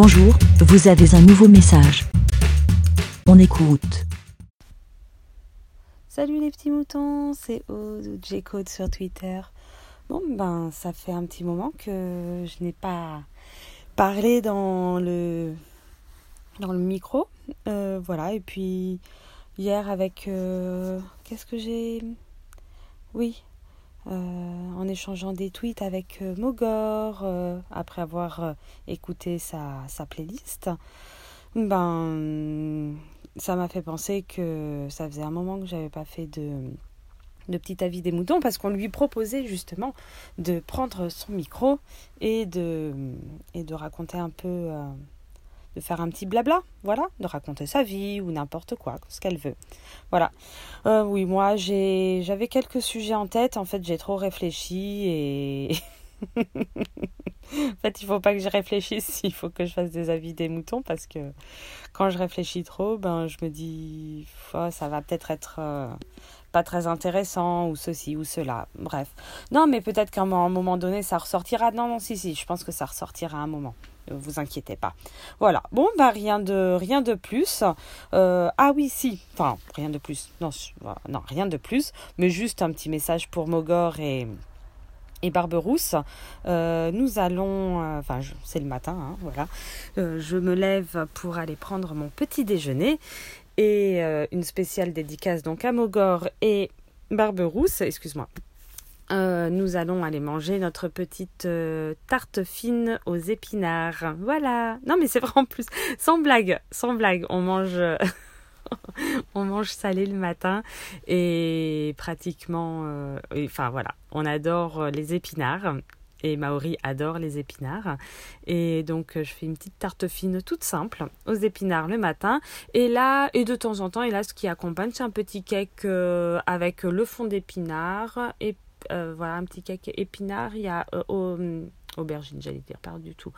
Bonjour, vous avez un nouveau message. On écoute. Salut les petits moutons, c'est Aude ou J-Code sur Twitter. Bon, ben, ça fait un petit moment que je n'ai pas parlé dans le, dans le micro. Euh, voilà, et puis hier avec. euh, Qu'est-ce que j'ai. Oui, en échangeant des tweets avec euh, Mogor, euh, après avoir euh, écouté sa, playlist, ben, ça m'a fait penser que ça faisait un moment que j'avais pas fait de, de petit avis des moutons parce qu'on lui proposait justement de prendre son micro et de, et de raconter un peu, euh, de faire un petit blabla, voilà, de raconter sa vie ou n'importe quoi, ce qu'elle veut. Voilà. Euh, oui, moi j'ai, j'avais quelques sujets en tête, en fait j'ai trop réfléchi et. En fait, il faut pas que je réfléchisse, il faut que je fasse des avis des moutons parce que quand je réfléchis trop, ben je me dis oh, ça va peut-être être, euh, pas très intéressant ou ceci ou cela. Bref. Non, mais peut-être qu'à un moment donné ça ressortira. Non, non, si si, je pense que ça ressortira à un moment. Vous inquiétez pas. Voilà. Bon, bah rien de rien de plus. Euh, ah oui, si. Enfin, rien de plus. Non, je- non, rien de plus, mais juste un petit message pour Mogor et et Barberousse, euh, nous allons, euh, enfin c'est le matin, hein, voilà, Euh, je me lève pour aller prendre mon petit déjeuner et euh, une spéciale dédicace donc à Mogor et Barberousse, excuse-moi. Euh, nous allons aller manger notre petite euh, tarte fine aux épinards. Voilà. Non mais c'est vrai en plus, sans blague, sans blague, on mange. On mange salé le matin et pratiquement, euh, enfin voilà, on adore euh, les épinards et Maori adore les épinards. Et donc je fais une petite tarte fine toute simple aux épinards le matin. Et là, et de temps en temps, et là ce qui accompagne, c'est un petit cake avec le fond d'épinards euh, voilà un petit cake épinards. Il y a euh, au- aubergine, j'allais dire, pas du tout.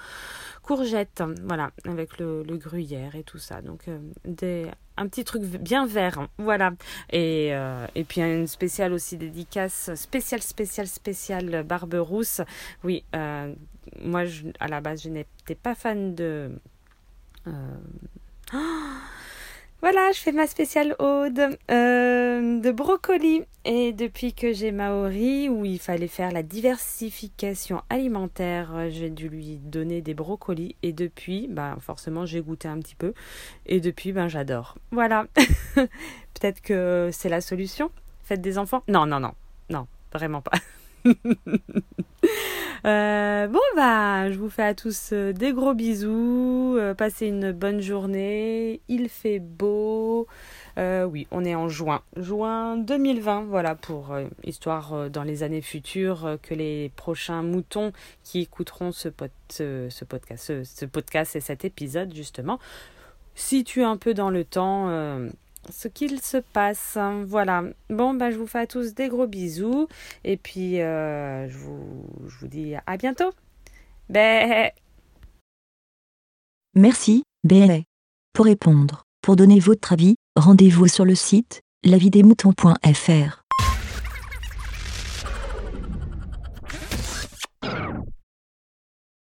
Courgette, voilà, avec le, le gruyère et tout ça. Donc euh, un petit truc bien vert, voilà. Et, euh, et puis une spéciale aussi dédicace, spéciale, spéciale, spéciale Barberousse. Oui, euh, moi à la base je n'étais pas fan de. euh, Voilà, je fais ma spéciale ode euh, de brocoli. Et depuis que j'ai Maori, où il fallait faire la diversification alimentaire, j'ai dû lui donner des brocolis. Et depuis, bah, forcément, j'ai goûté un petit peu. Et depuis, ben, j'adore. Voilà. Peut-être que c'est la solution. Faites des enfants Non, non, non. Non, vraiment pas. Euh, bon bah je vous fais à tous euh, des gros bisous, euh, passez une bonne journée, il fait beau, oui on est en juin, juin 2020 voilà pour histoire dans les années futures que les prochains moutons qui écouteront ce, ce, podcast, ce, podcast et cet épisode justement situent un peu dans le temps ce qu'il se passe. Voilà. Bon, bah, je vous fais à tous des gros bisous. Et puis, euh, je, vous, je vous dis à bientôt. Ben. Merci, BLA. Pour répondre, pour donner votre avis, rendez-vous sur le site lavidemouton.fr.